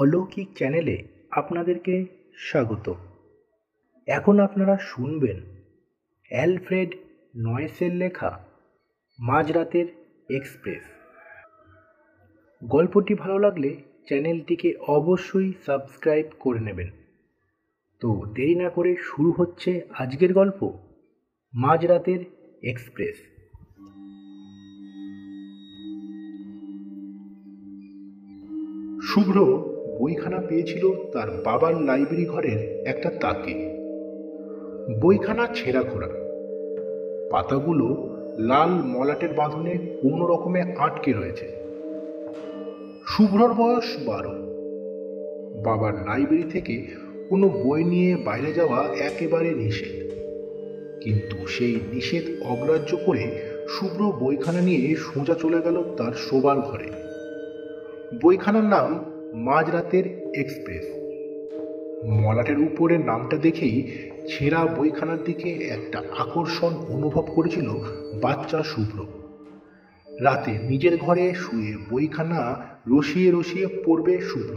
অলৌকিক চ্যানেলে আপনাদেরকে স্বাগত। এখন আপনারা শুনবেন অ্যালফ্রেড নয়েসের লেখা মাঝরাতের এক্সপ্রেস। গল্পটি ভালো লাগলে চ্যানেলটিকে অবশ্যই সাবস্ক্রাইব করে নেবেন। তো দেরি না করে শুরু হচ্ছে আজকের গল্প মাঝরাতের এক্সপ্রেস। শুভ্র বইখানা পেয়েছিল তার বাবার লাইব্রেরি ঘরের একটা তাকে। বইখানা ছেঁড়া খোড়া পাতাগুলো লাল মলাটের বাঁধনে কোনো রকমে আটকে রয়েছে। শুভ্রর বয়স বারো। বাবার লাইব্রেরি থেকে কোনো বই নিয়ে বাইরে যাওয়া একেবারে নিষেধ। কিন্তু সেই নিষেধ অগ্রাহ্য করে শুভ্র বইখানা নিয়ে সোজা চলে গেল তার শোবার ঘরে। বইখানার নাম মাঝরাতের এক্সপ্রেস। মলাটের উপরে নামটা দেখেই ছেঁড়া বইখানার দিকে একটা আকর্ষণ অনুভব করেছিল বাচ্চা শুভ্র। রাতে নিজের ঘরে শুয়ে বইখানা রসিয়ে রসিয়ে পড়বে শুভ্র।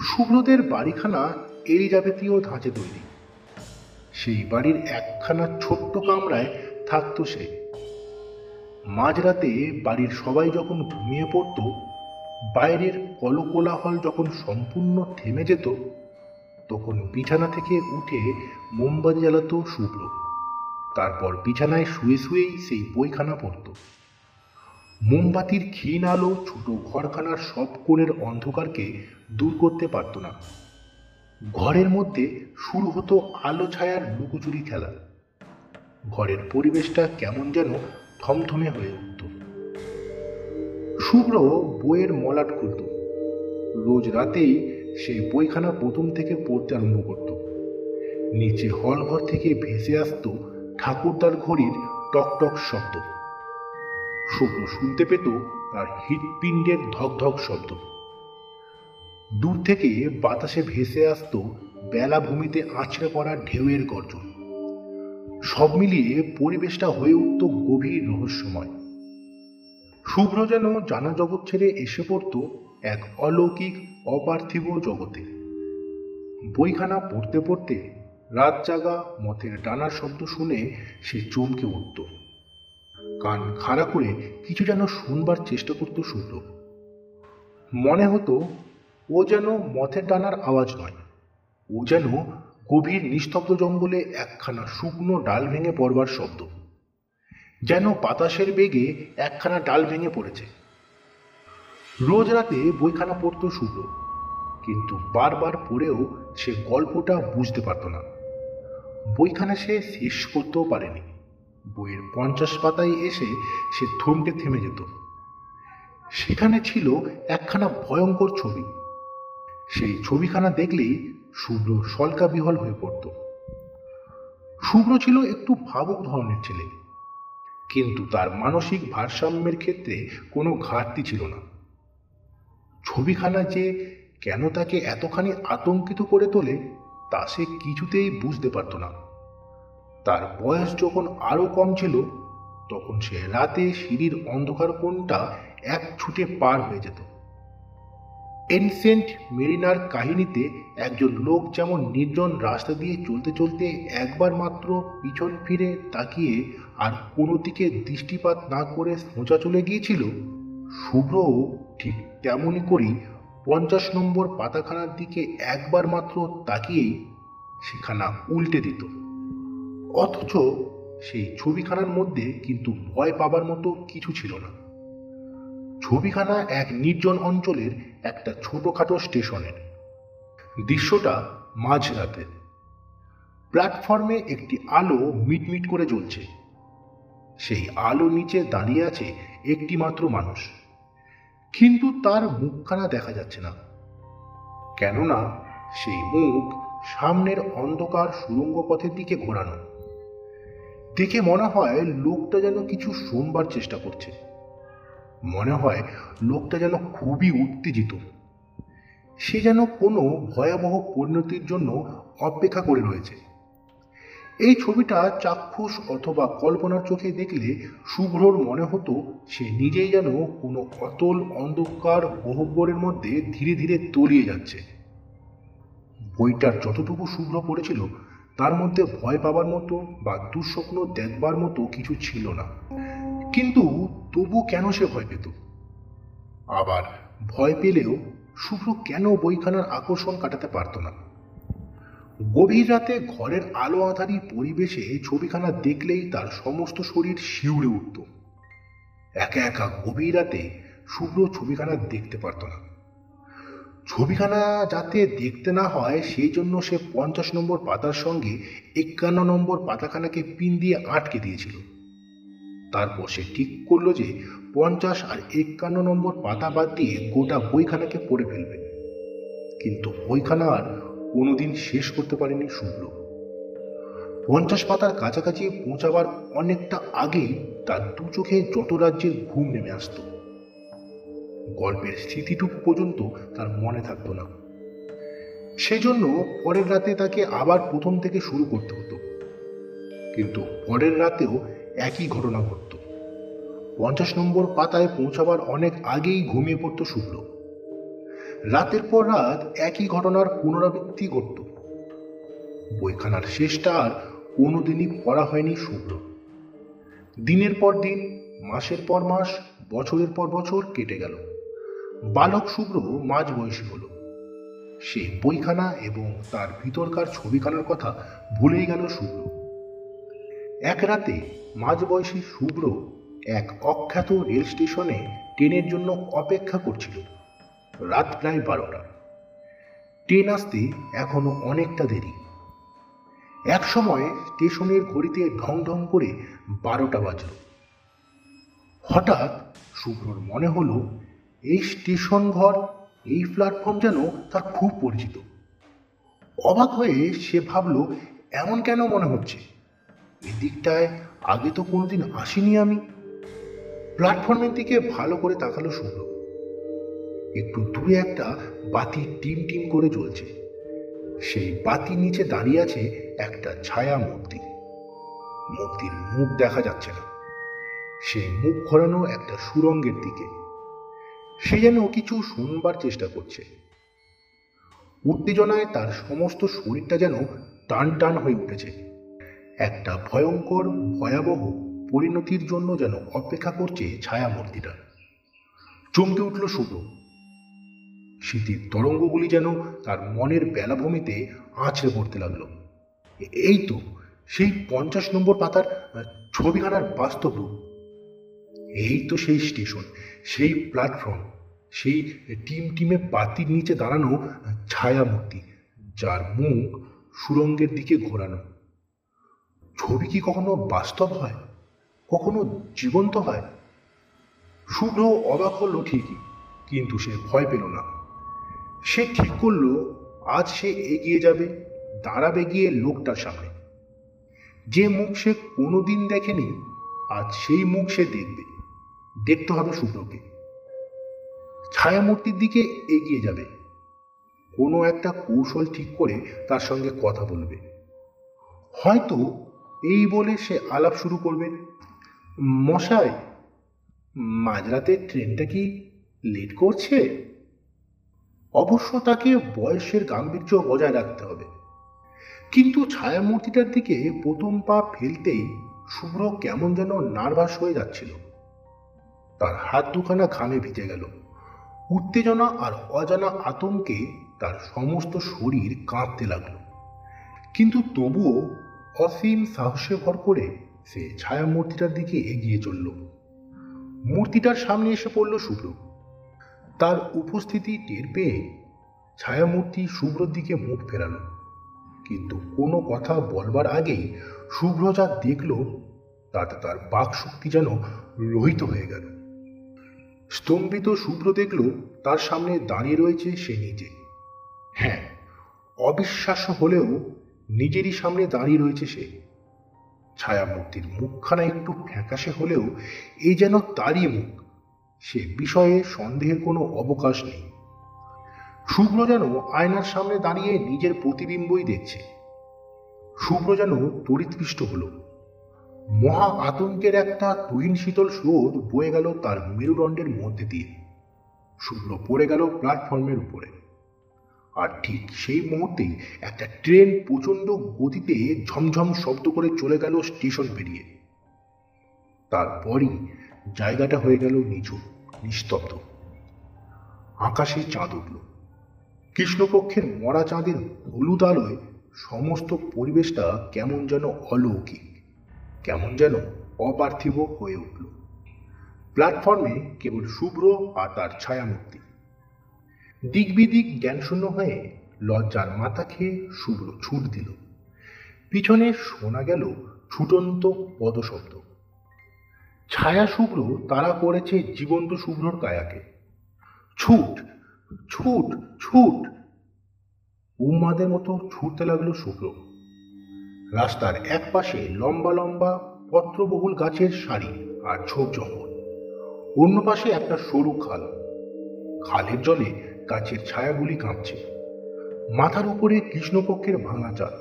শুভ্রদের বাড়িখানা এলিজাবেথীয় ধাঁচে তৈরি। সেই বাড়ির একখানা ছোট্ট কামরায় থাকতো সে। মাঝরাতে বাড়ির সবাই যখন ঘুমিয়ে পড়তো বাইরের কলকোলাহল যখন সম্পূর্ণ থেমে যেত, তখন বিছানা থেকে উঠে মোমবাতি জ্বালাতো শুভ্র। তারপর বিছানায় শুয়ে শুয়েই সেই বইখানা পড়ত। মোমবাতির ক্ষীণ আলো ছোট ঘরখানার সব কোণের অন্ধকারকে দূর করতে পারত না। ঘরের মধ্যে শুরু হতো আলো ছায়ার লুকোচুরি খেলা। ঘরের পরিবেশটা কেমন যেন থমথমে হয়ে উঠত। শুভ্র বইয়ের মলাট খুলত। রোজ রাতেই সে বইখানা প্রথম থেকে পড়তে আরম্ভ করত। নিচে হল ঘর থেকে ভেসে আসত ঠাকুরদার ঘড়ির টকটক শব্দ। শুভ্র শুনতে পেত তার হৃৎপিণ্ডের ধকধক শব্দ। দূর থেকে বাতাসে ভেসে আসত বেলা ভূমিতে আছড়ে পড়া ঢেউয়ের গর্জন। সব মিলিয়ে পরিবেশটা হয়ে উঠত গভীর রহস্যময়। শুভ্র যেন জানা জগৎ ছেড়ে এসে পড়ত এক অলৌকিক, অপার্থিব জগতে। বইখানা পড়তে পড়তে রাত জাগা মথের ডানার শব্দ শুনে সে চমকে উঠত। কান খাড়া করে কিছু যেন শুনবার চেষ্টা করত শুভ্র। মনে হতো, ও যেন মথের ডানার আওয়াজ নয়। ও যেন গভীর নিস্তব্ধ জঙ্গলে একখানা শুকনো ডাল ভেঙে পড়বার শব্দ। যেন বাতাসের বেগে একখানা ডাল ভেঙে পড়েছে। রোজ রাতে বইখানা পড়তো শুভ্র, কিন্তু বারবার পড়েও সে গল্পটা বুঝতে পারত না। বইখানা সে শেষ করতেও পারেনি। বইয়ের পঞ্চাশ পাতায় এসে সে থমকে থেমে যেত। সেখানে ছিল একখানা ভয়ঙ্কর ছবি। সেই ছবিখানা দেখলেই শুভ্র সলকা বিহল হয়ে পড়ত। শুভ্র ছিল একটু ভাবুক ধরনের ছেলে। কিন্তু তার মানসিক ভারসাম্যের ক্ষেত্রে কোনো ঘাটতি ছিল না। ছবিখানা যে কেন তাকে এতখানি আতঙ্কিত করে তোলে, তা সে কিছুতেই বুঝতে পারত না। তার বয়স যখন আরও কম ছিল, তখন সে রাতে সিঁড়ির অন্ধকার কোণটা এক ছুটে পার হয়ে যেত। এনসেন্ট মেরিনার কাহিনীতে একজন লোক যেমন নির্জন রাস্তা দিয়ে চলতে চলতে একবার মাত্র পিছন ফিরে তাকিয়ে আর কোনো দিকে দৃষ্টিপাত না করে সোজা চলে গিয়েছিল, শুভ্রও ঠিক তেমনই করেই পঞ্চাশ নম্বর পাতাখানার দিকে একবার মাত্র তাকিয়েই সেখানা উল্টে দিত। অথচ সেই ছবিখানার মধ্যে কিন্তু ভয় পাবার মতো কিছু ছিল না। ছবিখানা এক নির্জন অঞ্চলের একটা ছোটখাটো স্টেশনের। দৃশ্যটা মাঝরাতে। প্ল্যাটফর্মে একটি আলো মিটমিট করে জ্বলছে। সেই আলো নিচে দাঁড়িয়ে আছে একটি মাত্র মানুষ। কিন্তু তার মুখখানা দেখা যাচ্ছে না। কেননা সেই মুখ সামনের অন্ধকার সুরঙ্গ পথের দিকে ঘোরানো। দেখে মনে হয় লোকটা যেন কিছু শুনবার চেষ্টা করছে। মনে হয় লোকটা যেন খুবই উত্তেজিত। সে যেন কোনো ভয়াবহ পরিণতির জন্য অপেক্ষা করে রয়েছে। এই ছবিটা চাক্ষুষ অথবা কল্পনার চোখে দেখলে শুভ্রর মনে হতো সে নিজেই যেন কোনো অতল অন্ধকার গহ্বরের মধ্যে ধীরে ধীরে তলিয়ে যাচ্ছে। বইটার যতটুকু শুভ্র পড়েছিল, তার মধ্যে ভয় পাবার মতো বা দুঃস্বপ্ন দেখবার মতো কিছু ছিল না। কিন্তু তবু কেন সে ভয় পেত? আবার ভয় পেলেও শুভ্র কেন বইখানার আকর্ষণ কাটাতে পারত না? গভীর রাতে ঘরের আলো আধারি পরিবেশে ছবিখানা দেখলেই তার সমস্ত শরীর শিউড়ে উঠত। একা একা গভীর রাতে শুভ্র ছবিখানা দেখতে পারত না। ছবিখানা যাতে দেখতে না হয়, সেই জন্য সে পঞ্চাশ নম্বর পাতার সঙ্গে একান্ন নম্বর পাতাখানাকে পিন দিয়ে আটকে দিয়েছিল। তারপর সে ঠিক করল যে পঞ্চাশ আর একান্ন নম্বর পাতা বাদ দিয়ে গোটা বইখানাকে পড়ে ফেলবে। কিন্তু বইখানা আর কোনোদিন শেষ করতে পারেনি শুভ্র। পঞ্চাশ পাতার কাছাকাছি পৌঁছাবার অনেকটা আগেই তার দু চোখে যত রাজ্যের ঘুম নেমে আসতো। গল্পের স্মৃতিটুকু পর্যন্ত তার মনে থাকতো না। সেজন্য পরের রাতে তাকে আবার প্রথম থেকে শুরু করতে হতো। কিন্তু পরের রাতেও একই ঘটনা ঘটত। পঞ্চাশ নম্বর পাতায় পৌঁছাবার অনেক আগেই ঘুমিয়ে পড়তো শুভ্র। রাতের পর রাত একই ঘটনার পুনরাবৃত্তি ঘটত। বইখানার শেষটা আর কোনোদিনই পড়া হয়নি শুভ্র। দিনের পর দিন, মাসের পর মাস, বছরের পর বছর কেটে গেল। বালক শুভ্র মাঝ বয়সী হল। সে বইখানা এবং তার ভিতরকার ছবিখানার কথা ভুলেই গেল শুভ্র। এক রাতে মাঝ বয়সী শুভ্র এক অখ্যাত রেল স্টেশনে ট্রেনের জন্য অপেক্ষা করছিল। রাত প্রায় বারোটা। ট্রেন আসতে এখনও অনেকটা দেরি। এক সময় স্টেশনের ঘড়িতে ঢং ঢং করে বারোটা বাজল। হঠাৎ শুভ্রর মনে হলো, এই স্টেশন ঘর, এই প্ল্যাটফর্ম যেন তার খুব পরিচিত। অবাক হয়ে সে ভাবল, এমন কেন মনে হচ্ছে? এদিকটায় আগে তো কোনোদিন আসিনি আমি। প্ল্যাটফর্মের দিকে ভালো করে তাকালো শুভ্র। একটু দূরে একটা বাতি টিম টিম করে জ্বলছে। সেই বাতি নিচে দাঁড়িয়ে আছে একটা ছায়া মূর্তি। মূর্তির মুখ দেখা যাচ্ছে না। সেই মুখ ঘোরানো একটা সুরঙ্গের দিকে। সে যেন কিছু শুনবার চেষ্টা করছে। উত্তেজনায় তার সমস্ত শরীরটা যেন টান টান হয়ে উঠেছে। একটা ভয়ঙ্কর, ভয়াবহ পরিণতির জন্য যেন অপেক্ষা করছে ছায়া মূর্তিটা চমকে উঠল শুভ স্মৃতির তরঙ্গগুলি যেন তার মনের বেলাভূমিতে আছড়ে পড়তে লাগল। এই তো, সেই পঞ্চাশ নম্বর পাতার ছবি ছবিখানার বাস্তব রূপ। এই তো সেই স্টেশন, সেই প্ল্যাটফর্ম, সেই টিম টিমে বাতির নিচে দাঁড়ানো ছায়া মূর্তি যার মুখ সুরঙ্গের দিকে ঘোরানো। ছবি কি কখনো বাস্তব হয়? কখনো জীবন্ত হয়? শুভ্র অবাক হল ঠিকই, কিন্তু সে ভয় পেল না। সে ঠিক করল, আজ সে এগিয়ে যাবে, দাঁড়াবে গিয়ে লোকটার সামনে। যে মুখ সে কোনোদিন দেখেনি, আজ সেই মুখ সে দেখবে। দেখতে হবে শুভ্রকে ছায়ামূর্তির দিকে এগিয়ে যাবে। কোনো একটা কৌশল ঠিক করে তার সঙ্গে কথা বলবে। হয়তো এই বলে সে আলাপ শুরু করবে। মশাই, মাঝরাতে ট্রেনটা কি লেট করছে? অবশ্য তাকে বয়সের গাম্ভীর্য বজায় রাখতে হবে। কিন্তু ছায়ামূর্তিটার দিকে প্রথম পা ফেলতেই শুভ্র কেমন যেন নার্ভাস হয়ে যাচ্ছিল। তার হাত দুখানা ঘামে ভিজে গেল। উত্তেজনা আর অজানা আতঙ্কে তার সমস্ত শরীর কাঁপতে লাগল। কিন্তু তবুও অসীম সাহসে ভর করে সে ছায়ামূর্তিটার দিকে এগিয়ে চলল। মূর্তিটার সামনে এসে পড়ল শুভ্র। তার উপস্থিতি টের পেয়ে ছায়ামূর্তি শুভ্রর দিকে মুখ ফেরালো। কিন্তু কোনো কথা বলবার আগেই শুভ্র যা দেখল, তাতে তার বাক শক্তি যেন রহিত হয়ে গেল। স্তম্ভিত শুভ্র দেখল, তার সামনে দাঁড়িয়ে রয়েছে সে নিজে। হ্যাঁ অবিশ্বাস্য হলেও নিজেরই সামনে দাঁড়িয়ে রয়েছে সে। ছায়ামূর্তির মুখখানা একটু ফ্যাকাশে হলেও এই যেন তারই মুখ। সে বিষয়ে সন্দেহের কোনো অবকাশ নেই। শুভ্র যেন আয়নার সামনে দাঁড়িয়ে নিজের প্রতিবিম্বই দেখছে। শুভ্র যেন তড়িৎপৃষ্ট হলো। মহা আতঙ্কের একটা তুহিন শীতল স্রোত বয়ে গেল তার মেরুদণ্ডের মধ্যে দিয়ে। শুভ্র পড়ে গেল প্ল্যাটফর্মের উপরে। আর ঠিক সেই মুহূর্তেই একটা ট্রেন প্রচণ্ড গতিতে ঝমঝম শব্দ করে চলে গেল স্টেশন পেরিয়ে। তারপরই জায়গাটা হয়ে গেল নিচু নিস্তব্ধ। আকাশে চাঁদ উঠল। কৃষ্ণপক্ষের মরা চাঁদের হলুদ আলোয় সমস্ত পরিবেশটা কেমন যেন অলৌকিক, কেমন যেন অপার্থিব হয়ে উঠল। প্ল্যাটফর্মে কেবল শুভ্র আর তার ছায়ামূর্তি। দিক বিদিক জ্ঞানশূন্য হয়ে লজ্জার মাথা খেয়ে শুভ্র ছুট দিল। পিছনে শোনা গেল ছুটন্ত পদশব্দ। ছায়া শুভ্র তারা করেছে জীবন্ত শুভ্রর কায়াকে। ছুট ছুট ছুট। উম্মাদের মতো ছুটতে লাগল শুভ্র। রাস্তার এক পাশে লম্বা লম্বা পত্রবহুল গাছের সারি আর ঝোপ জঙ্গল অন্য পাশে একটা সরু খাল। খালের জলে গাছের ছায়াগুলি কাঁপছে। মাথার উপরে কৃষ্ণপক্ষের ভাঙা চাঁদ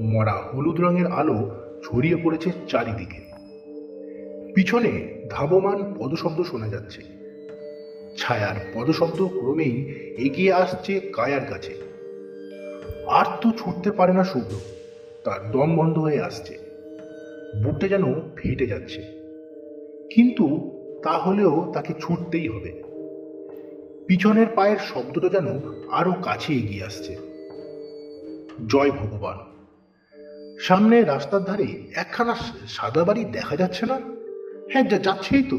মরা হলুদ রঙের আলো ছড়িয়ে পড়েছে চারিদিকে। পিছনে ধাবমান পদশব্দ শোনা যাচ্ছে। ছায়ার পদশব্দ ক্রমেই এগিয়ে আসছে কায়ার কাছে। আর তো ছুটতে পারে না শুভ্র, তার দম বন্ধ হয়ে আসছে। বুকটা যেন ফেটে যাচ্ছে। কিন্তু তাহলেও তাকে ছুটতেই হবে। পিছনের পায়ের শব্দটা যেন আরও কাছে এগিয়ে আসছে। জয় ভগবান। সামনে রাস্তার ধারে একখানা সাদা বাড়ি দেখা যাচ্ছে না? হ্যাঁ যা, যাচ্ছেই তো।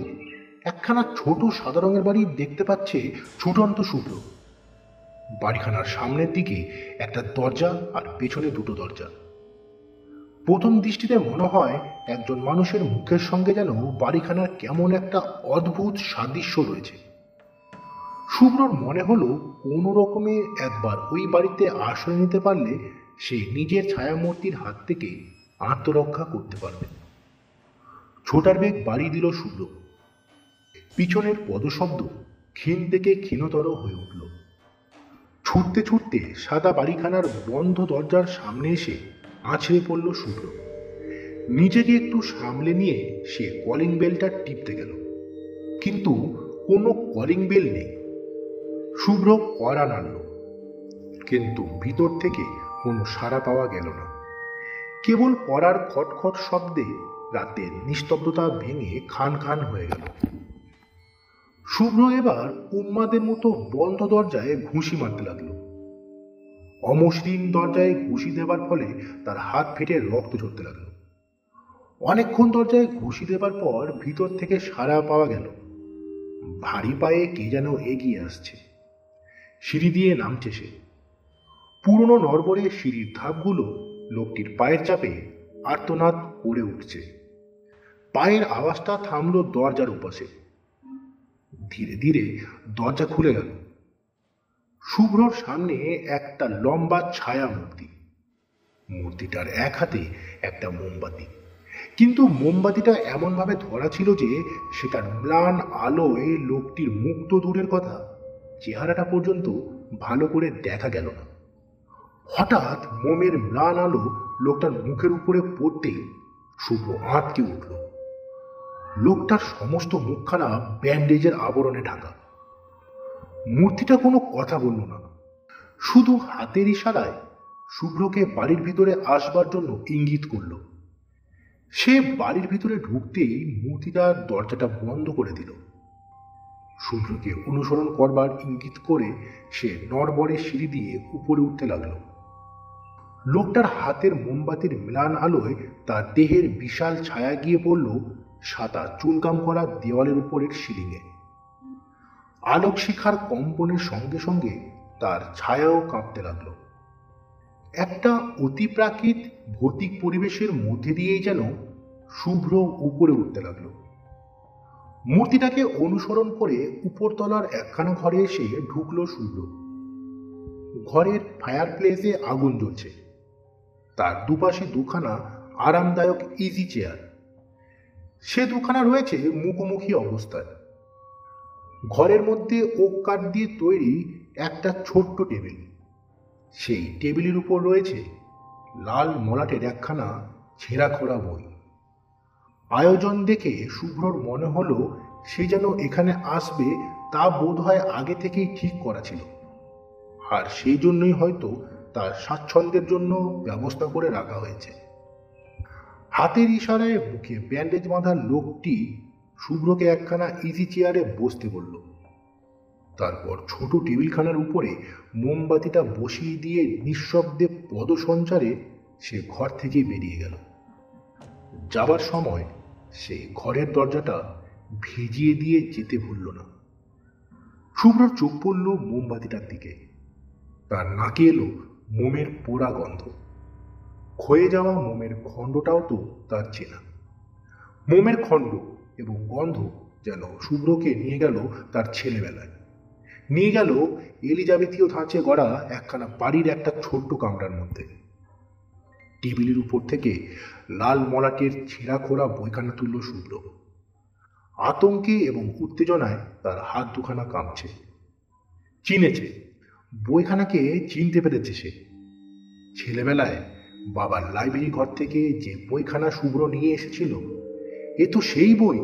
একখানা ছোট সাদা রঙের বাড়ি দেখতে পাচ্ছে ছুটন্ত শুভ্র। বাড়িখানার সামনের দিকে একটা দরজা আর পেছনে দুটো দরজা। প্রথম দৃষ্টিতে মনে হয় একজন মানুষের মুখের সঙ্গে যেন বাড়িখানার কেমন একটা অদ্ভুত সাদৃশ্য রয়েছে। শুভ্রর মনে হলো কোনো রকমে একবার ওই বাড়িতে আশ্রয় নিতে পারলে সে নিজের ছায়ামূর্তির হাত থেকে আত্মরক্ষা করতে পারবে। ছোটার বেগ বাড়ি দিল শুভ্র। পিছনের পদশব্দ ক্ষীণ থেকে ক্ষীণতর হয়ে উঠল। ছুটতে ছুটতে সাদা বাড়িখানার বন্ধ দরজার সামনে এসে আছড়ে পড়ল শুভ্র। নিজেকে একটু সামলে নিয়ে সে কলিং বেলটা টিপতে গেল। কিন্তু কোনো কলিং বেল নেই। শুভ্র কড়া নাড়ল কিন্তু ভিতর থেকে কোনো সাড়া পাওয়া গেল না। কেবল কড়ার খটখট শব্দে রাতের নিস্তব্ধতা ভেঙে খান খান হয়ে গেল। শুভ্র এবার উম্মাদের মতো বন্ধ দরজায় ঘুষি মারতে লাগল। অমসৃণ দরজায় ঘুষি দেবার ফলে তার হাত ফেটে রক্ত ঝরতে লাগল। অনেকক্ষণ দরজায় ঘুষি দেবার পর ভিতর থেকে সাড়া পাওয়া গেল। ভারী পায়ে কে যেন এগিয়ে আসছে। সিঁড়ি দিয়ে নামছে সে। পুরনো নরবরে সিঁড়ির ধাপগুলো লোকটির পায়ের চাপে আর্তনাদ করে উঠছে। পায়ের আওয়াজটা থামলো দরজার উপাসে। ধীরে ধীরে দরজা খুলে গেল। শুভ্রর সামনে একটা লম্বা ছায়া মূর্তি। মূর্তিটার এক হাতে একটা মোমবাতি। কিন্তু মোমবাতিটা এমনভাবে ধরা ছিল যে সেটার ম্লান আলোয় লোকটির মুখ তো দূরের কথা চেহারাটা পর্যন্ত ভালো করে দেখা গেল না। হঠাৎ মোমের ম্লান আলো লোকটার মুখের উপরে পড়তেই শুভ্র আঁতকে উঠল। লোকটার সমস্ত মুখখানা ব্যান্ডেজের আবরণে ঢাকা। মূর্তিটা কোনো কথা বলল না। শুধু হাতের ইশারায় শুভ্রকে বাড়ির ভিতরে আসবার জন্য ইঙ্গিত করল। সে বাড়ির ভিতরে ঢুকতেই মূর্তিটা দরজাটা বন্ধ করে দিল। শুভ্রকে অনুসরণ করবার ইঙ্গিত করে সে নড়বড়ে সিঁড়ি দিয়ে উপরে উঠতে লাগল। লোকটার হাতের মোমবাতির ম্লান আলোয় তার দেহের বিশাল ছায়া গিয়ে পড়ল সাদা চুনকাম করা দেওয়ালের উপরের সিলিংয়ে। আলোক শিখার কম্পনের সঙ্গে সঙ্গে তার ছায়াও কাঁপতে লাগল। একটা অতিপ্রাকৃত ভৌতিক পরিবেশের মধ্যে দিয়েই যেন শুভ্র উপরে উঠতে লাগল। মূর্তিটাকে অনুসরণ করে উপরতলার একখানা ঘরে এসে ঢুকলো শুভ্র ঘরের ফায়ার প্লেসে আগুন জ্বলছে। তার দুপাশে দুখানা আরামদায়ক ইজি চেয়ার সে দুখানা রয়েছে মুখোমুখি অবস্থায়। ঘরের মধ্যে ওক কাঠ দিয়ে তৈরি একটা ছোট্ট টেবিল। সেই টেবিলের উপর রয়েছে লাল মলাটের একখানা ছেঁড়া খোড়া বই। আয়োজন দেখে শুভ্রর মনে হলো সে যেন এখানে আসবে তা বোধ হয় আগে থেকেই ঠিক করা ছিল। আর সেই জন্যই হয়তো তার স্বাচ্ছন্দ্যের জন্য ব্যবস্থা করে রাখা হয়েছে। হাতের ইশারায় মুখে ব্যান্ডেজ বাঁধার লোকটি শুভ্রকে একখানা ইজি চেয়ারে বসতে বলল। তারপর ছোট টেবিলখানার উপরে মোমবাতিটা বসিয়ে দিয়ে নিঃশব্দে পদসঞ্চারে সে ঘর থেকে বেরিয়ে গেল। যাবার সময় সে ঘরের দরজাটা ভিজিয়ে দিয়ে যেতে ভুলল না। শুভ্র চোখ পড়ল মোমবাতিটার দিকে। তার নাকে এলো মোমের পোড়া গন্ধ। ক্ষয়ে যাওয়া মোমের খণ্ডটাও তো তার চেনা। মোমের খণ্ড এবং গন্ধ যেন শুভ্রকে নিয়ে গেল তার ছেলেবেলায়। নিয়ে গেল এলিজাবেথীয় ধাঁচে গড়া একখানা বাড়ির একটা ছোট্ট কামরার মধ্যে। টেবিলের উপর থেকে লাল মলাটের ছেঁড়া খোড়া বইখানা তুলল শুভ্র। আতঙ্কে এবং উত্তেজনায় তার হাত দুখানা কাঁপছে। চিনেছে। বইখানাকে চিনতে পেরেছে সে। ছেলেবেলায় বাবার লাইব্রেরি ঘর থেকে যে বইখানা শুভ্র নিয়ে এসেছিল, এ তো সেই বই।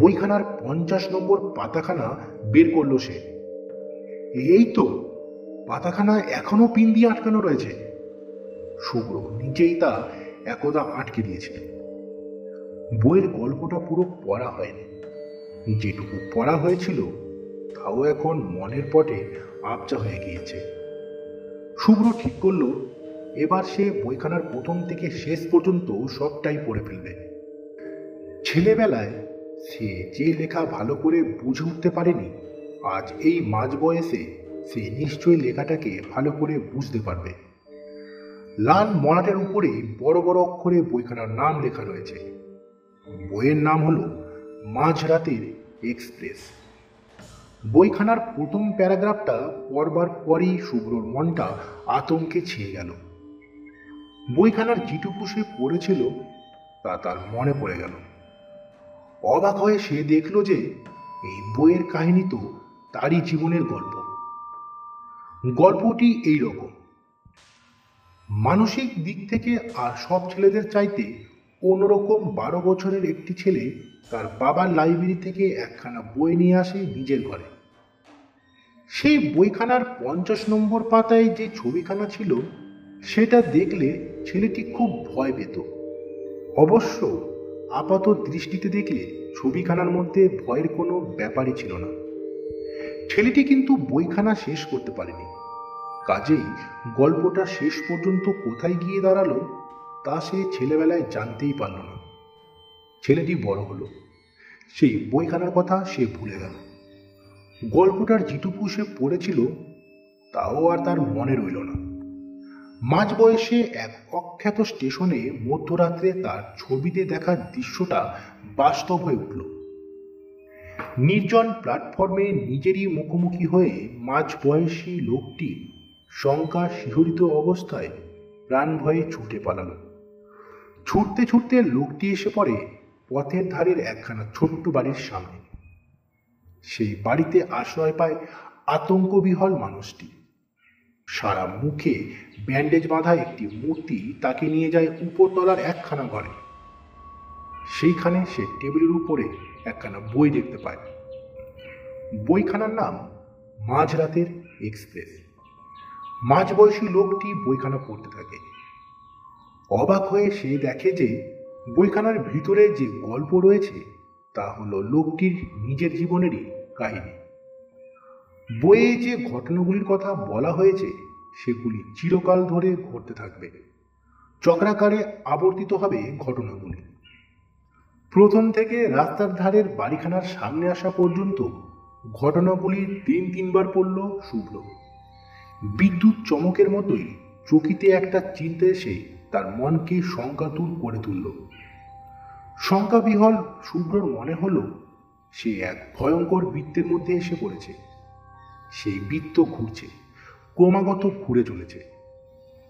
বইখানার পঞ্চাশ নম্বর পাতাখানা বের করল সে। এই তো, পাতাখানা এখনও পিন দিয়ে আটকানো রয়েছে। শুভ্র, নিজেই তা একদা আটকে দিয়েছিল বইয়ের গল্পটা পুরো পড়া হয়নি। যেটুকু পড়া হয়েছিল, তাও এখন মনের পটে আবজা হয়ে গিয়েছে। শুভ্র ঠিক করল, এবার সে বইখানার প্রথম থেকে শেষ পর্যন্ত সবটাই পড়ে ফেলবে। ছেলেবেলায় সে যে লেখা ভালো করে বুঝে উঠতে পারেনি, আজ এই মাঝ বয়সে সে নিশ্চয়ই লেখাটাকে ভালো করে বুঝতে পারবে। লাল মলাটের উপরে বড় বড় অক্ষরে বইখানার নাম লেখা রয়েছে। বইয়ের নাম হলো মাঝরাতের এক্সপ্রেস। বইখানার প্রথম প্যারাগ্রাফটা পড়বার পরই শুভ্রর মনটা আতঙ্কে ছেয়ে গেল। বইখানার যেটুকু সে পড়েছিল, তা তার মনে পড়ে গেল। অবাক হয়ে সে দেখল যে, এই বইয়ের কাহিনী তো তারই জীবনের গল্প। গল্পটি এই রকম। মানসিক দিক থেকে আর সব ছেলেদের চাইতে অন্যরকম বারো বছরের একটি ছেলে তার বাবার লাইব্রেরি থেকে একখানা বই নিয়ে আসে নিজের ঘরে। সেই বইখানার পঞ্চাশ নম্বর পাতায় যে ছবিখানা ছিল, সেটা দেখলে ছেলেটি খুব ভয় পেত। অবশ্য আপাত দৃষ্টিতে দেখলে ছবিখানার মধ্যে ভয়ের কোনো ব্যাপারই ছিল না। ছেলেটি কিন্তু বইখানা শেষ করতে পারেনি। কাজেই গল্পটা শেষ পর্যন্ত কোথায় গিয়ে দাঁড়াল, তা সে ছেলেবেলায় জানতেই পারল না। ছেলেটি বড় হলো। সেই বইখানার কথা সে ভুলে গেল। গল্পটার যেটুকু সে পড়েছিল, তাও আর তার মনে রইল না। মাঝ বয়সে এক অখ্যাত স্টেশনে মধ্যরাত্রে তার ছবিতে দেখা দৃশ্যটা বাস্তব হয়ে উঠল। নির্জন প্ল্যাটফর্মে নিজেরই মুখোমুখি হয়ে মাঝ বয়সী লোকটি শঙ্কা শিহরিত অবস্থায় প্রাণ ভয়ে ছুটে পালালো। ছুটতে ছুটতে লোকটি এসে পড়ে পথের ধারের একখানা ছোট্ট বাড়ির সামনে। সেই বাড়িতে আশ্রয় পায় আতঙ্কবিহল মানুষটি। সারা মুখে ব্যান্ডেজ বাঁধা একটি মূর্তি তাকে নিয়ে যায় উপরতলার একখানা ঘরে। সেইখানে সে টেবিলের উপরে একখানা বই দেখতে পায়। বইখানার নাম মাঝরাতের এক্সপ্রেস। মাঝবয়সী লোকটি বইখানা পড়তে থাকে। অবাক হয়ে সে দেখে যে বইখানার ভিতরে যে গল্প রয়েছে, তা হলো লোকটির নিজের জীবনেরই কাহিনী। বইয়ে যে ঘটনাগুলির কথা বলা হয়েছে, সেগুলি চিরকাল ধরে ঘটতে থাকবে। চক্রাকারে আবর্তিত হবে ঘটনাগুলি। প্রথম থেকে রাস্তার ধারের বাড়িখানার সামনে আসা পর্যন্ত ঘটনাগুলি তিন তিনবার পড়ল শুভ্র। বিদ্যুৎ চমকের মতোই চকিতে একটা চিন্তা এসে তার মনকে শঙ্কাতুর করে তুলল। শঙ্কাবিহল শুভ্রর মনে হলো, সে এক ভয়ঙ্কর বৃত্তের মধ্যে এসে পড়েছে। সেই বৃত্ত ঘুরছে, ক্রমাগত ঘুরে চলেছে,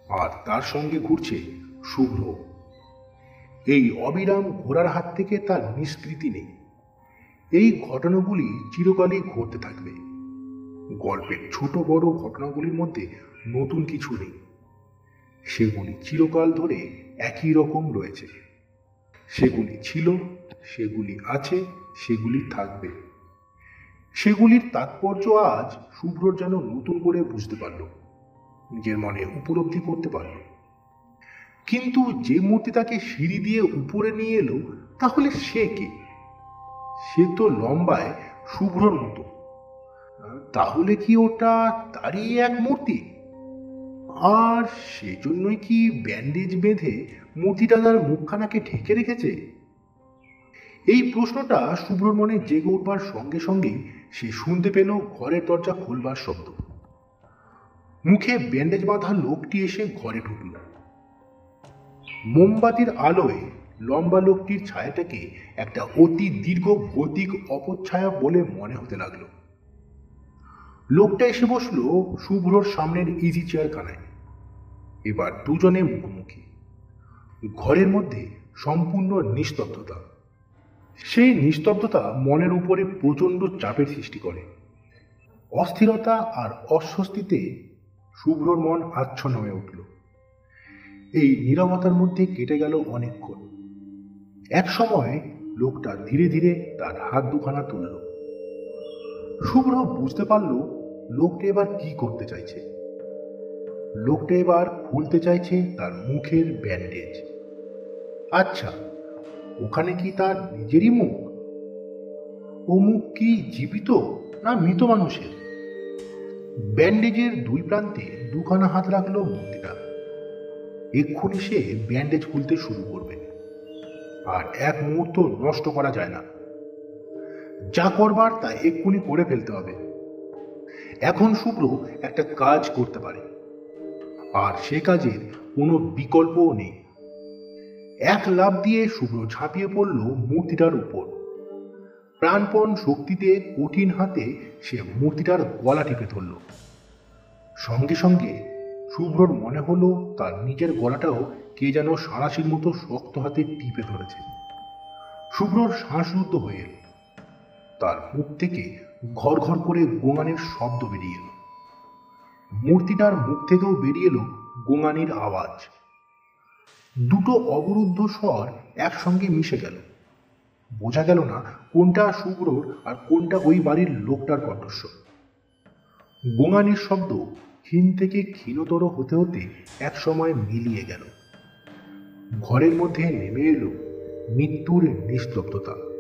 আর তার সঙ্গে ঘুরছে শুভ্র। এই অবিরাম ঘোরার হাত থেকে তার নিষ্কৃতি নেই। এই ঘটনাগুলি চিরকালই ঘটতে থাকবে। গল্পের ছোট বড় ঘটনাগুলির মধ্যে নতুন কিছু নেই। সেগুলি চিরকাল ধরে একই রকম রয়েছে। সেগুলি ছিল, সেগুলি আছে, সেগুলি থাকবে। সেগুলির তাৎপর্য আজ শুভ্রর যেন নতুন করে বুঝতে পারল, নিজের মনে উপলব্ধি করতে পারল। কিন্তু যে মূর্তি তাকে সিঁড়ি দিয়ে উপরে নিয়ে এলো, তাহলে সে কে? সে তো লম্বায় শুভ্রর মতো। তাহলে কি ওটা তারই এক মূর্তি? আর সেজন্যই কি ব্যান্ডেজ বেঁধে মূর্তিটা তার মুখখানাকে ঢেকে রেখেছে? এই প্রশ্নটা শুভ্রর মনে জেগে উঠবার সঙ্গে সঙ্গেই সে শুনতে পেল ঘরের দরজা খুলবার শব্দ। মুখে ব্যান্ডেজ বাঁধা লোকটি এসে ঘরে ঢুকল। মোমবাতির আলোয় লম্বা লোকটির ছায়াটাকে একটা অতি দীর্ঘ ভৌতিক অপচ্ছায়া বলে মনে হতে লাগল। লোকটা এসে বসল শুভ্রর সামনের ইজি চেয়ার কানায় এবার দুজনে মুখোমুখি। ঘরের মধ্যে সম্পূর্ণ নিস্তব্ধতা। সেই নিস্তব্ধতা মনের উপরে প্রচণ্ড চাপের সৃষ্টি করে। অস্থিরতা আর অস্বস্তিতে শুভ্রর মন আচ্ছন্ন হয়ে উঠল। এই নীরবতার মধ্যে কেটে গেল অনেকক্ষণ। এক সময় লোকটা ধীরে ধীরে তার হাত দুখানা তুলল। শুভ্র বুঝতে পারল লোকটা এবার কি করতে চাইছে? লোকটা এবার খুলতে চাইছে তার মুখের ব্যান্ডেজ আচ্ছা ওখানে কি তার নিজেরই মুখ? ও মুখ কি জীবিত না মৃত মানুষের? ব্যান্ডেজের দুই প্রান্তে দুখানা হাত রাখল মূর্তিটা এক্ষুনি সে ব্যান্ডেজ খুলতে শুরু করবে। আর এক মুহূর্ত নষ্ট করা যায় না। যা করবার তা এক্ষুনি করে ফেলতে হবে। এখন শুভ্র একটা কাজ করতে পারে। আর সে কাজের কোনো বিকল্পও নেই। এক লাভ দিয়ে শুভ্র ঝাঁপিয়ে পড়ল মূর্তিটার উপর। প্রাণপণ শক্তিতে কঠিন হাতে সে মূর্তিটার গলা টিপে ধরল। সঙ্গে সঙ্গে শুভ্রর মনে হলো তার নিজের গলাটাও কে যেন সারাশির মতো শক্ত হাতে টিপে ধরেছে। শুভ্রর শ্বাসরুদ্ধ হয়ে এলো। তার মুখ থেকে ঘর ঘর করে গোঙানির শব্দ বেরিয়ে এলো। মূর্তিটার মুখ থেকেও বেরিয়ে এলো গোঙানির আওয়াজ। দুটো অবরুদ্ধ স্বর একসঙ্গে মিশে গেল। বোঝা গেল না কোনটা শুভ্রর আর কোনটা ওই বাড়ির লোকটার কণ্ঠস্বর। গোঙানির শব্দ ক্ষীণ থেকে ক্ষীণতর হতে হতে একসময় মিলিয়ে গেল। ঘরের মধ্যে নেমে এলো মৃত্যুর নিস্তব্ধতা।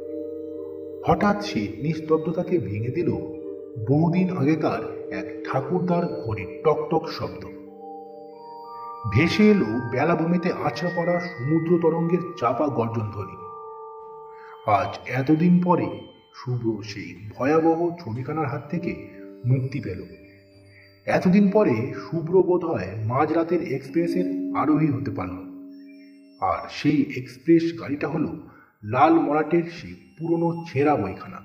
হঠাৎ সে নিস্তব্ধতাকে ভেঙে দিল। বহুদিন আগেকার এক ঠাকুরদার ঘড়ির টকটক শব্দ। ভেসে এলো বেলাভূমিতে আছড়া পড়া সমুদ্র তরঙ্গের চাপা গর্জন ধ্বনি। আজ এতদিন পরে শুভ্র সেই ভয়াবহ ছবিখানার হাত থেকে মুক্তি পেল। এতদিন পরে শুভ্র বোধ হয় মাঝরাতের এক্সপ্রেসের আরোহী হতে পারল। আর সেই এক্সপ্রেস গাড়িটা হলো লাল মরাটের সেই পুরনো ছেঁড়া বইখানা।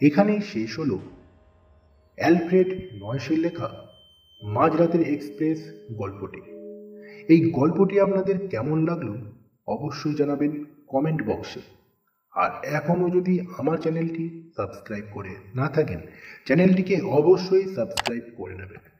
এখানেই শেষ হল অ্যালফ্রেড নয়সের লেখা মাঝরাতের এক্সপ্রেস গল্পটি। এই গল্পটি আপনাদের কেমন লাগল অবশ্যই জানাবেন কমেন্ট বক্সে। আর এখনও যদি আমার চ্যানেলটি সাবস্ক্রাইব করে না থাকেন, চ্যানেলটিকে অবশ্যই সাবস্ক্রাইব করে নেবেন।